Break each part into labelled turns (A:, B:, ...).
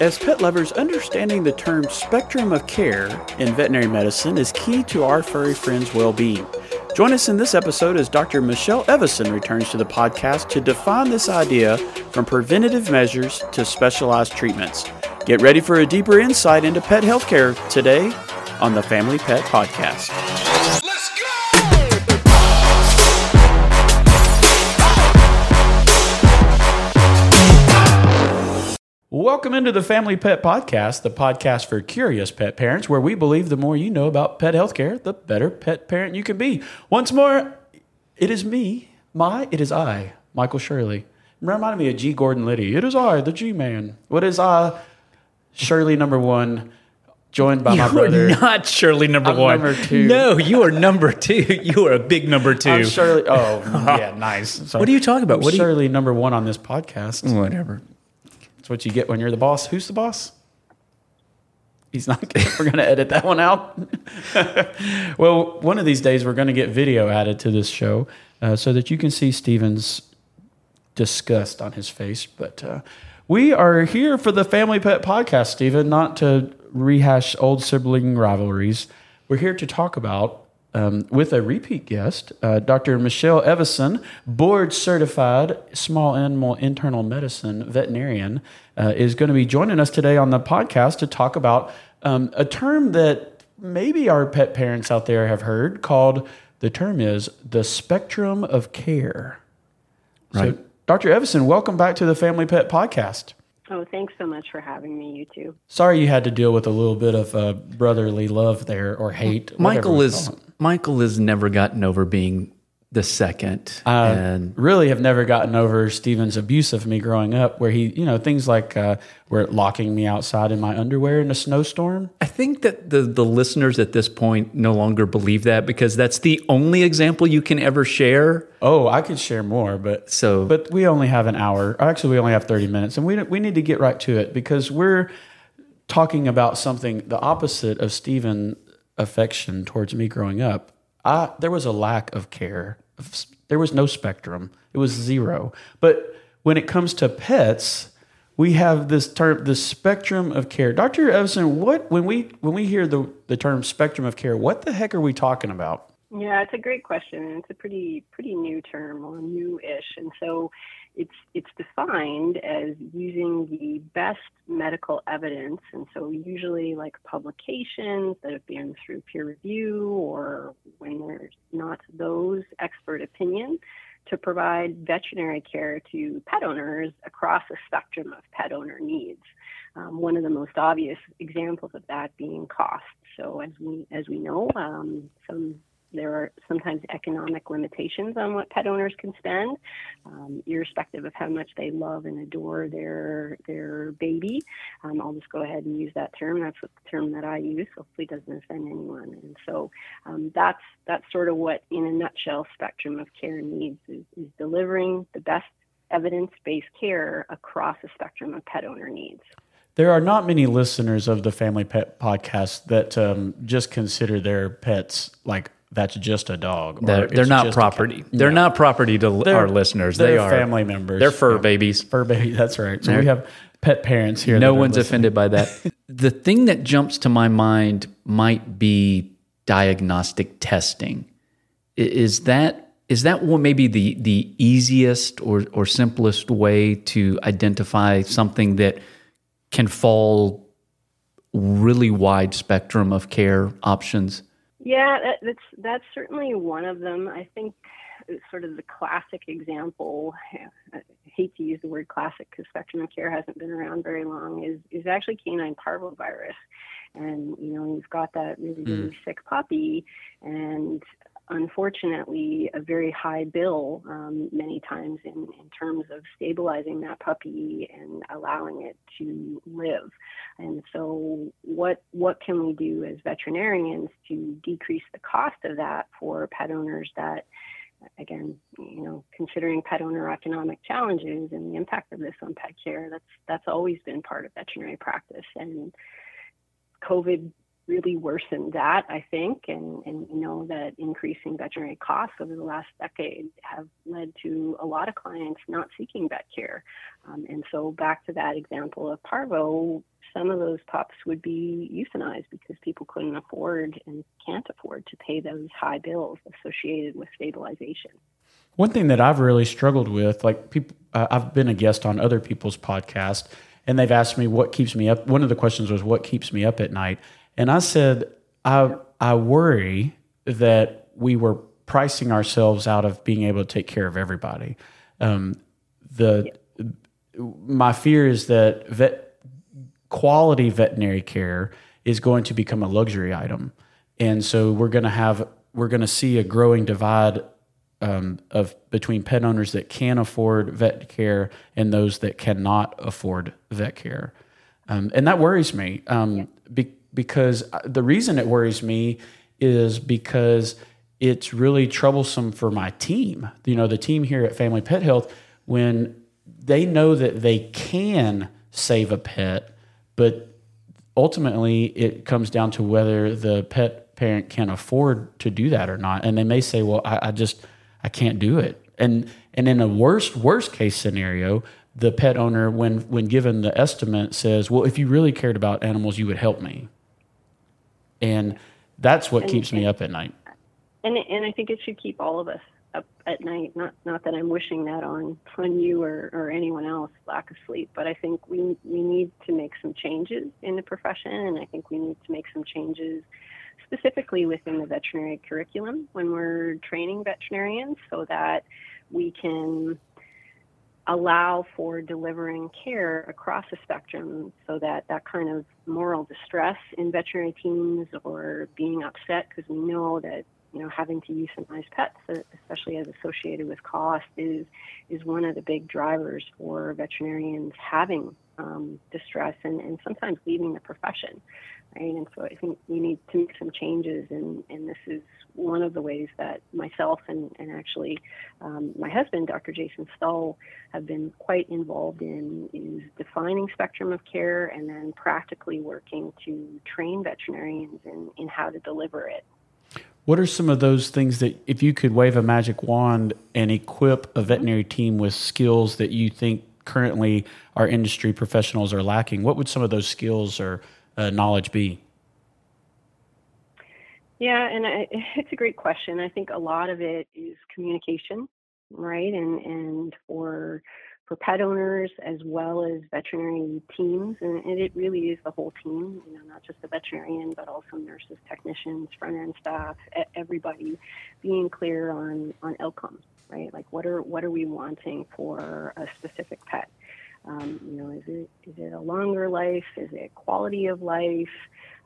A: As pet lovers, understanding the term spectrum of care in veterinary medicine is key to our furry friends' well being. Join us in this episode as Dr. Michelle Evason returns to the podcast to define this idea from preventative measures to specialized treatments. Get ready for a deeper insight into pet healthcare today on the Family Pet Podcast. Welcome into the Family Pet Podcast, the podcast for curious pet parents, where we believe the more you know about pet healthcare, the better pet parent you can be. Once more, it is me, my, it is I, Michael Shirley. Reminded me of G. Gordon Liddy. It is I, the G Man. What is I, Shirley number one, joined by
B: you
A: my brother.
B: are not Shirley number
A: I'm
B: one.
A: number two.
B: No, you are number two. You are a big number 2
A: I'm Shirley. Oh, yeah, nice. Sorry.
B: What are you talking about?
A: I'm
B: What do you-
A: Shirley number one on this podcast.
B: Whatever.
A: What you get when you're the boss. Who's the boss? He's not. We're going to edit that one out. well, one of these days we're going to get video added to this show uh, so that you can see Steven's disgust on his face. But uh, we are here for the Family Pet Podcast, Steven, not to rehash old sibling rivalries. We're here to talk about. Um, with a repeat guest, uh, Dr. Michelle Evason, board certified small animal internal medicine veterinarian, uh, is going to be joining us today on the podcast to talk about um, a term that maybe our pet parents out there have heard called the term is the spectrum of care.
B: Right.
A: So, Dr. Evason, welcome back to the Family Pet Podcast.
C: Oh, thanks so much for having me, you two.
A: Sorry you had to deal with a little bit of uh, brotherly love there or hate.
B: Michael is. Michael has never gotten over being the second,
A: Uh,
B: and
A: really have never gotten over Steven's abuse of me growing up, where he, you know, things like uh, were locking me outside in my underwear in a snowstorm.
B: I think that the the listeners at this point no longer believe that because that's the only example you can ever share.
A: Oh, I could share more, but
B: So-
A: but we only have an hour. Actually, we only have thirty minutes, and we we need to get right to it because we're talking about something the opposite of Stephen affection towards me growing up. I there was a lack of care. There was no spectrum. It was zero. But when it comes to pets, we have this term, the spectrum of care. Dr. Evason, what when we when we hear the the term spectrum of care, what the heck are we talking about?
C: Yeah, it's a great question, it's a pretty pretty new term or new-ish, and so it's it's defined as using the best medical evidence, and so usually like publications that have been through peer review or when there's not those expert opinion to provide veterinary care to pet owners across a spectrum of pet owner needs. Um, one of the most obvious examples of that being cost. So as we as we know, um, some there are sometimes economic limitations on what pet owners can spend, um, irrespective of how much they love and adore their their baby. Um, I'll just go ahead and use that term. That's what the term that I use. Hopefully, doesn't offend anyone. And so um, that's that's sort of what, in a nutshell, spectrum of care needs is, is delivering the best evidence-based care across a spectrum of pet owner needs.
A: There are not many listeners of the Family Pet Podcast that um, just consider their pets like that's just a dog.
B: They're, they're not
A: just a cat.
B: property. They're
A: No.
B: not property to
A: They're-
B: our listeners.
A: they're
B: They are
A: family members.
B: They're fur babies.
A: Fur baby, that's right. So we have pet parents here.
B: No one's
A: listening.
B: offended by that. the thing that jumps to my mind might be diagnostic testing. Is that is that one maybe the the easiest or or simplest way to identify something that can fall really wide spectrum of care options?
C: Yeah, that, that's that's certainly one of them. I think sort of the classic example. I hate to use the word classic because spectrum of care hasn't been around very long. Is is actually canine parvovirus, and you know you've got that really really mm. sick puppy, and unfortunately a very high bill um, many times in, in terms of stabilizing that puppy and allowing it to live. And so, what what can we do as veterinarians to decrease the cost of that for pet owners that, again, you know, considering pet owner economic challenges and the impact of this on pet care, that's that's always been part of veterinary practice. And COVID really worsened that, I think, and, and we know that increasing veterinary costs over the last decade have led to a lot of clients not seeking vet care. Um, and so, back to that example of parvo, some of those pups would be euthanized because people couldn't afford and can't afford to pay those high bills associated with stabilization.
A: One thing that I've really struggled with, like people, uh, I've been a guest on other people's podcasts, and they've asked me what keeps me up. One of the questions was, "What keeps me up at night?" And I said, "I I worry that we were pricing ourselves out of being able to take care of everybody." Um, the my fear is that vet quality veterinary care is going to become a luxury item, and so we're going to have we're going to see a growing divide um, of between pet owners that can afford vet care and those that cannot afford vet care, um, and that worries me um, yeah. be, because uh, the reason it worries me is because it's really troublesome for my team. You know, the team here at Family Pet Health when they know that they can save a pet, but ultimately it comes down to whether the pet parent can afford to do that or not. And they may say, "Well, I, I just." I can't do it. And and in a worst worst case scenario, the pet owner, when when given the estimate, says, "Well, if you really cared about animals, you would help me." And that's what and, keeps me up at night.
C: And and I think it should keep all of us up at night. Not not that I'm wishing that on on you or, or anyone else, lack of sleep, but I think we we need to make some changes in the profession, and I think we need to make some changes specifically within the veterinary curriculum when we're training veterinarians so that we can allow for delivering care across the spectrum so that that kind of moral distress in veterinary teams or being upset because we know that you know having to euthanize pets especially as associated with cost is is one of the big drivers for veterinarians having um, distress and, and sometimes leaving the profession right? And so I think we need to make some changes, and, and this is one of the ways that myself and, and actually um, my husband, Dr. Jason Stull, have been quite involved in is defining spectrum of care and then practically working to train veterinarians in, in how to deliver it.
A: What are some of those things that, if you could wave a magic wand and equip a veterinary team with skills that you think currently our industry professionals are lacking, what would some of those skills or uh, knowledge be?
C: Yeah, and I, it's a great question. I think a lot of it is communication, right? And and for for pet owners as well as veterinary teams, and, it really is the whole team. You know, not just the veterinarian, but also nurses, technicians, front end staff, everybody being clear on on outcomes, right? Like what are what are we wanting for a specific pet? Um, you know, is it is it a longer life? Is it quality of life?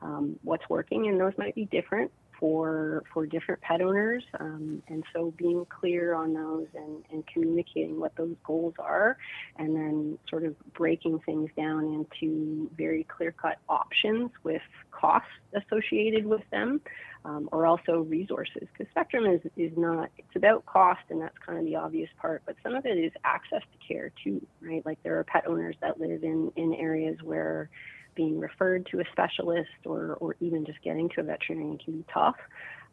C: Um, what's working? And those might be different for for different pet owners. Um, and so being clear on those and, and communicating what those goals are, and then sort of breaking things down into very clear cut options with costs associated with them um, or also resources because spectrum is, is not it's about cost and that's kind of the obvious part but some of it is access to care too right like there are pet owners that live in in areas where being referred to a specialist or or even just getting to a veterinarian can be tough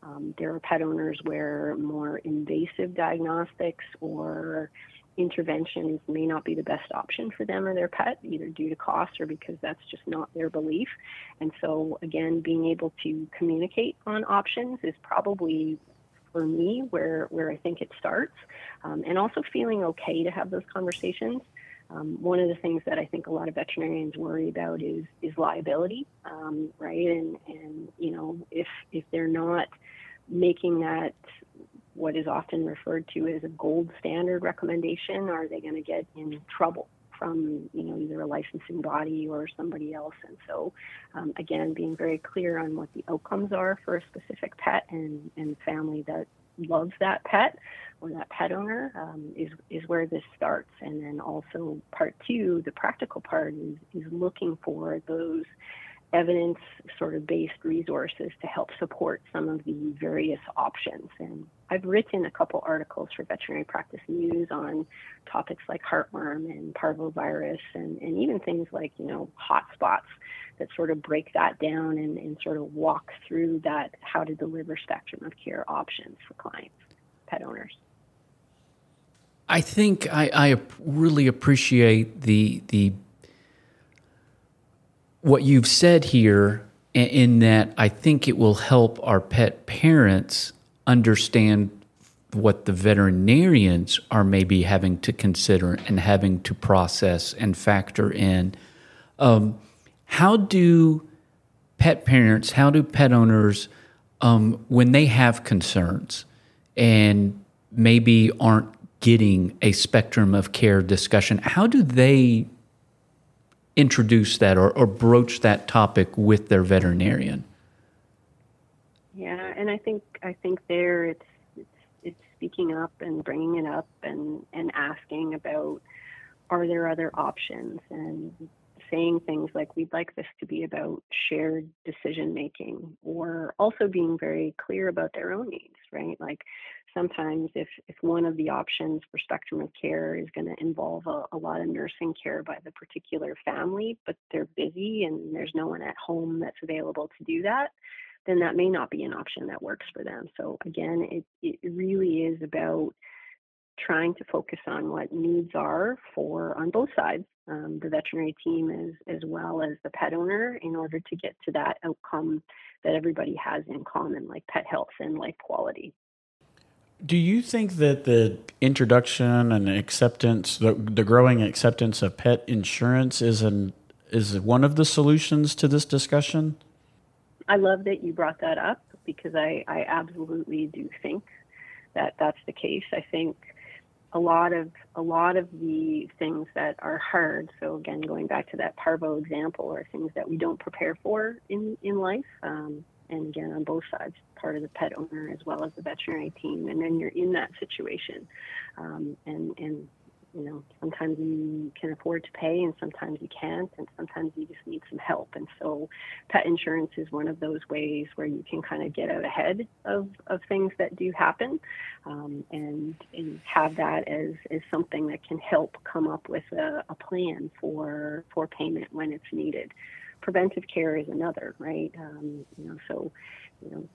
C: um, there are pet owners where more invasive diagnostics or interventions may not be the best option for them or their pet, either due to cost or because that's just not their belief. And so, again, being able to communicate on options is probably for me where where I think it starts, um, and also feeling okay to have those conversations. Um, one of the things that I think a lot of veterinarians worry about is is liability, um, right? And and you know if if they're not making that what is often referred to as a gold standard recommendation? Are they going to get in trouble from you know either a licensing body or somebody else? And so, um, again, being very clear on what the outcomes are for a specific pet and and family that loves that pet or that pet owner um, is is where this starts. And then also part two, the practical part is is looking for those evidence sort of based resources to help support some of the various options. And I've written a couple articles for Veterinary Practice News on topics like heartworm and parvovirus and, and even things like, you know, hotspots that sort of break that down and, and sort of walk through that how to deliver spectrum of care options for clients, pet owners.
B: I think I, I really appreciate the the what you've said here in that I think it will help our pet parents understand what the veterinarians are maybe having to consider and having to process and factor in. Um, how do pet parents, how do pet owners, um, when they have concerns and maybe aren't getting a spectrum of care discussion, how do they introduce that or, or broach that topic with their veterinarian?
C: Yeah, and I think I think there it's it's, it's speaking up and bringing it up and and asking about are there other options? And saying things like we'd like this to be about shared decision making or also being very clear about their own needs right? Like sometimes if, if one of the options for spectrum of care is going to involve a, a, lot of nursing care by the particular family, but they're busy and there's no one at home that's available to do that, then that may not be an option that works for them. So again, it, it really is about trying to focus on what needs are for on both sides, um, the veterinary team as, as well as the pet owner in order to get to that outcome that everybody has in common, like pet health and life quality.
A: Do you think that the introduction and acceptance, the, the growing acceptance of pet insurance, is an is one of the solutions to this discussion?
C: I love that you brought that up because I, I absolutely do think that that's the case. I think a lot of a lot of the things that are hard. So again, going back to that parvo example, are things that we don't prepare for in in life. Um, and again on both sides part of the pet owner as well as the veterinary team and then you're in that situation um, and and you know sometimes you can afford to pay and sometimes you can't and sometimes you just need some help and so pet insurance is one of those ways where you can kind of get out ahead of, of things that do happen um, and, and have that as, as something that can help come up with a, a plan for for payment when it's needed preventive care is another, right? Um, you know, so you know,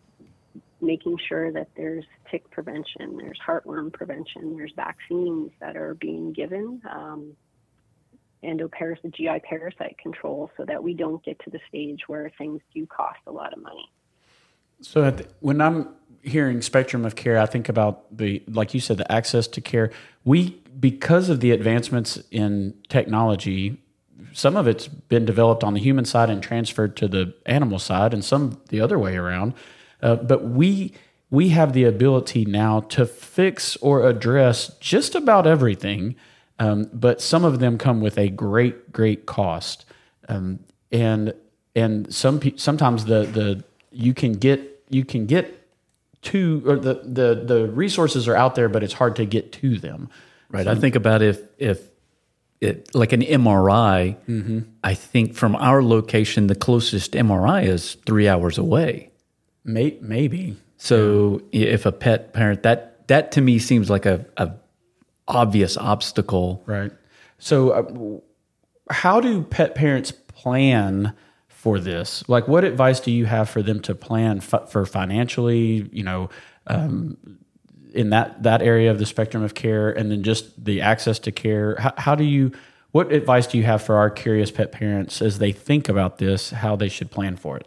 C: making sure that there's tick prevention, there's heartworm prevention, there's vaccines that are being given, um, endoparasite, GI parasite control, so that we don't get to the stage where things do cost a lot of money.
A: So the, when I'm hearing spectrum of care, I think about the, like you said, the access to care. We, because of the advancements in technology, some of it's been developed on the human side and transferred to the animal side, and some the other way around. Uh, but we we have the ability now to fix or address just about everything, um, but some of them come with a great great cost, um, and and some sometimes the the you can get you can get to or the the the resources are out there, but it's hard to get to them.
B: Right. So, I think about if if it, like an MRI, mm-hmm. I think from our location, the closest MRI is three hours away.
A: May, maybe.
B: So yeah. if a pet parent, that that to me seems like a, a obvious obstacle.
A: Right. So, uh, how do pet parents plan for this? Like, what advice do you have for them to plan f- for financially? You know, um, in that that area of the spectrum of care, and then just the access to care. How, how do you? What advice do you have for our curious pet parents as they think about this? How they should plan for it?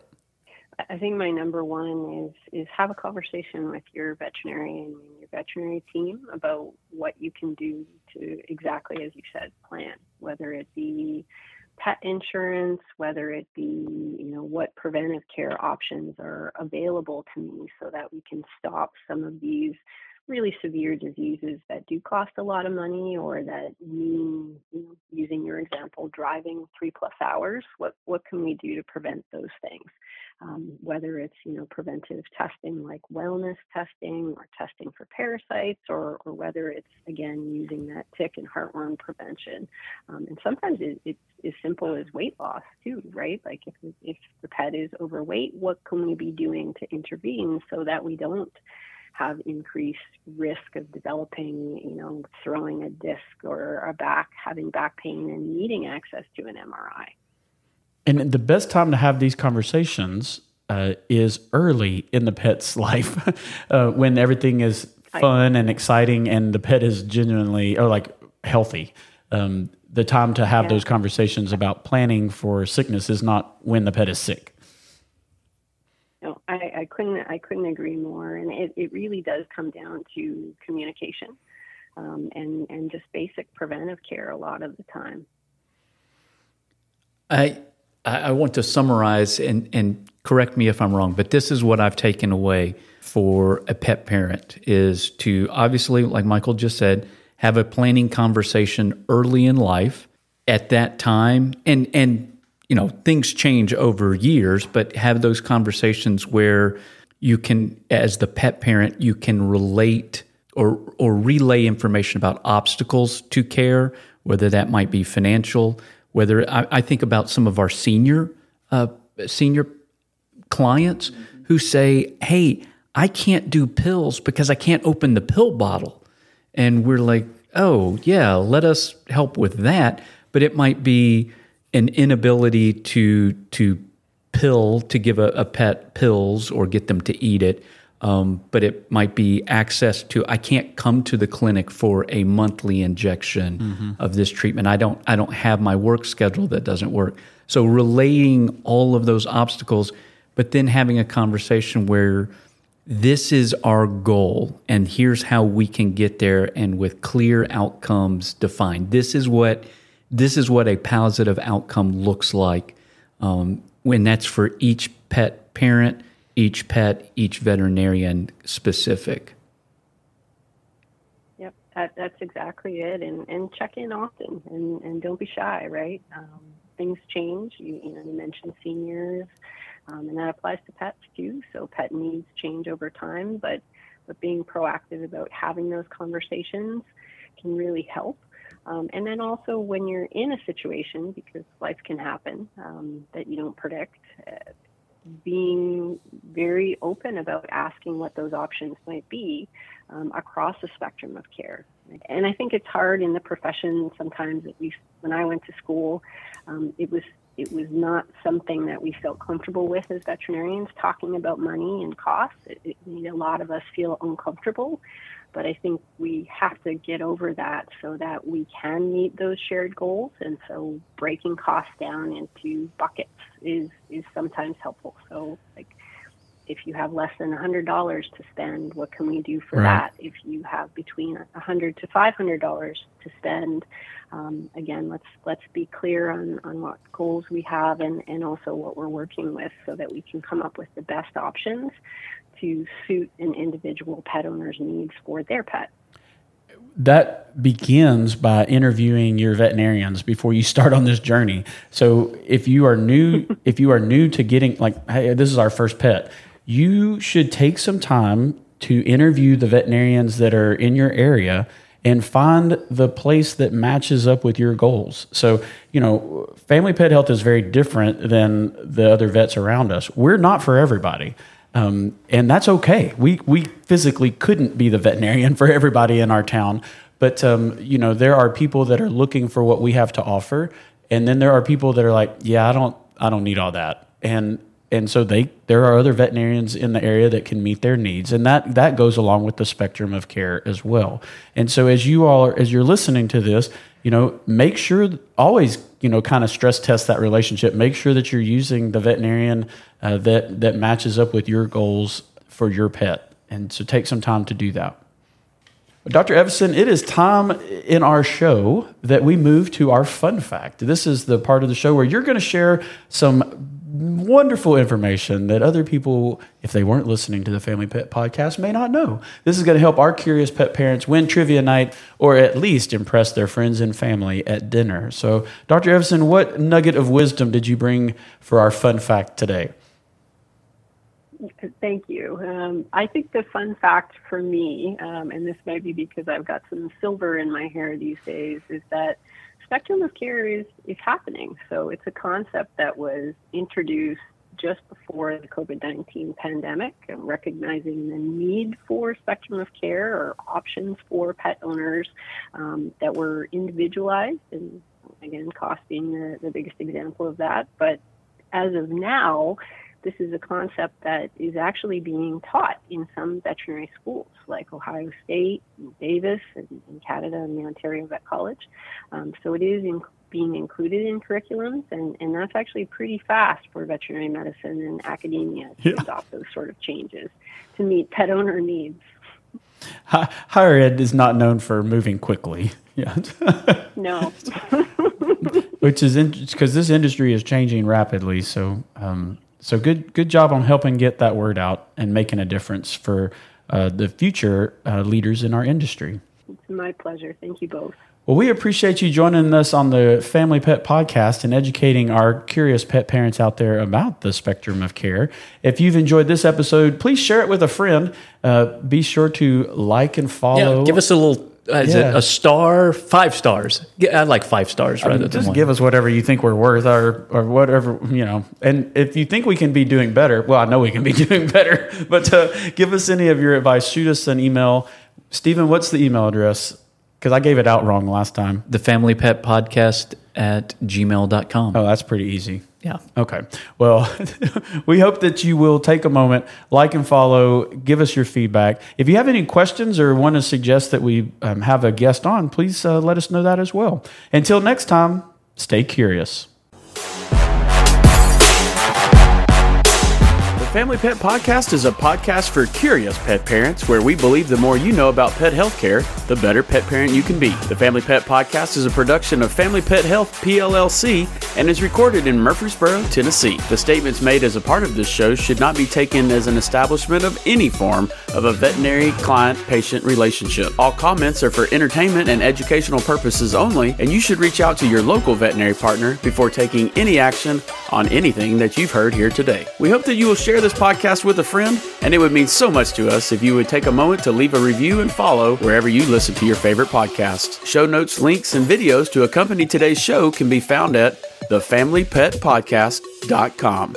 C: I think my number one is is have a conversation with your veterinarian and your veterinary team about what you can do to exactly as you said plan, whether it be pet insurance, whether it be, you know, what preventive care options are available to me so that we can stop some of these really severe diseases that do cost a lot of money or that mean, you know, using your example, driving three plus hours, what, what can we do to prevent those things? Um, whether it's, you know, preventive testing like wellness testing or testing for parasites or, or whether it's, again, using that tick and heartworm prevention. Um, and sometimes it, it's as simple as weight loss too, right? Like if, if the pet is overweight, what can we be doing to intervene so that we don't have increased risk of developing, you know, throwing a disc or a back, having back pain and needing access to an MRI.
A: And the best time to have these conversations uh, is early in the pet's life uh, when everything is fun and exciting and the pet is genuinely or like healthy. Um, the time to have yeah. those conversations about planning for sickness is not when the pet is sick.
C: I couldn't. I couldn't agree more. And it, it really does come down to communication, um, and and just basic preventive care a lot of the time.
B: I I want to summarize and and correct me if I'm wrong, but this is what I've taken away for a pet parent is to obviously, like Michael just said, have a planning conversation early in life at that time, and and you know things change over years but have those conversations where you can as the pet parent you can relate or or relay information about obstacles to care whether that might be financial whether i, I think about some of our senior uh, senior clients who say hey i can't do pills because i can't open the pill bottle. And we're like oh yeah let us help with that. But it might be an inability to to pill to give a, a pet pills or get them to eat it. Um, but it might be access to I can't come to the clinic for a monthly injection mm-hmm. of this treatment. I don't I don't have my work schedule that doesn't work. So relaying all of those obstacles, but then having a conversation where this is our goal and here's how we can get there and with clear outcomes defined. This is what this is what a positive outcome looks like um, when that's for each pet parent, each pet, each veterinarian specific.
C: Yep, that, that's exactly it. And, and check in often and, and don't be shy, right? Um, things change. You, you know, you mentioned seniors, um, and that applies to pets too. So pet needs change over time, but but being proactive about having those conversations can really help. Um, and then also when you're in a situation, because life can happen um, that you don't predict, uh, being very open about asking what those options might be um, across the spectrum of care. And I think it's hard in the profession sometimes, at least when I went to school, um, it was it was not something that we felt comfortable with as veterinarians talking about money and costs. It, it made a lot of us feel uncomfortable. But I think we have to get over that so that we can meet those shared goals. And so breaking costs down into buckets is, is sometimes helpful. So, like, if you have less than $100 to spend, what can we do for right. that? If you have between 100 to $500 to spend, um, again, let's let's be clear on, on what goals we have and, and also what we're working with so that we can come up with the best options to suit an individual pet owner's needs for their pet.
A: That begins by interviewing your veterinarians before you start on this journey. So if you are new, if you are new to getting like, hey, this is our first pet, you should take some time to interview the veterinarians that are in your area and find the place that matches up with your goals. So, you know, family pet health is very different than the other vets around us. We're not for everybody. Um, and that's okay. We we physically couldn't be the veterinarian for everybody in our town, but um, you know there are people that are looking for what we have to offer, and then there are people that are like, yeah, I don't I don't need all that, and and so they there are other veterinarians in the area that can meet their needs, and that that goes along with the spectrum of care as well. And so as you all are, as you're listening to this, you know, make sure always you know kind of stress test that relationship. Make sure that you're using the veterinarian uh, that that matches up with your goals for your pet, and so take some time to do that. Dr. Evason, it is time in our show that we move to our fun fact. This is the part of the show where you're going to share some wonderful information that other people, if they weren't listening to the Family Pet Podcast, may not know. This is going to help our curious pet parents win trivia night or at least impress their friends and family at dinner. So, Dr. Evason, what nugget of wisdom did you bring for our fun fact today?
C: Thank you. Um, I think the fun fact for me, um, and this might be because I've got some silver in my hair these days, is that spectrum of care is, is happening. So it's a concept that was introduced just before the COVID 19 pandemic, and recognizing the need for spectrum of care or options for pet owners um, that were individualized, and again, cost being the, the biggest example of that. But as of now, this is a concept that is actually being taught in some veterinary schools like Ohio State, and Davis, and in Canada and the Ontario Vet College. Um, so it is in, being included in curriculums, and, and that's actually pretty fast for veterinary medicine and academia to yeah. adopt those sort of changes to meet pet owner needs.
A: Higher ed is not known for moving quickly. Yeah.
C: no.
A: Which is because this industry is changing rapidly. So um, so good good job on helping get that word out and making a difference for uh, the future uh, leaders in our industry.
C: It's my pleasure. Thank you both.
A: Well, we appreciate you joining us on the Family Pet Podcast and educating our curious pet parents out there about the spectrum of care. If you've enjoyed this episode, please share it with a friend. Uh, be sure to like and follow.
B: Yeah, give us a little is yeah. it a star? Five stars. I like five stars rather I mean,
A: just
B: one.
A: give us whatever you think we're worth, or or whatever you know. And if you think we can be doing better, well, I know we can be doing better. But uh, give us any of your advice. Shoot us an email. Stephen, what's the email address? Because I gave it out wrong last time.
B: The Family Pet Podcast at gmail.com.
A: Oh, that's pretty easy.
B: Yeah.
A: Okay. Well, we hope that you will take a moment, like and follow, give us your feedback. If you have any questions or want to suggest that we um, have a guest on, please uh, let us know that as well. Until next time, stay curious. Family Pet Podcast is a podcast for curious pet parents where we believe the more you know about pet health care, the better pet parent you can be. The Family Pet Podcast is a production of Family Pet Health PLLC and is recorded in Murfreesboro, Tennessee. The statements made as a part of this show should not be taken as an establishment of any form of a veterinary client patient relationship. All comments are for entertainment and educational purposes only, and you should reach out to your local veterinary partner before taking any action on anything that you've heard here today. We hope that you will share share this podcast with a friend, and it would mean so much to us if you would take a moment to leave a review and follow wherever you listen to your favorite podcast. Show notes, links, and videos to accompany today's show can be found at thefamilypetpodcast.com.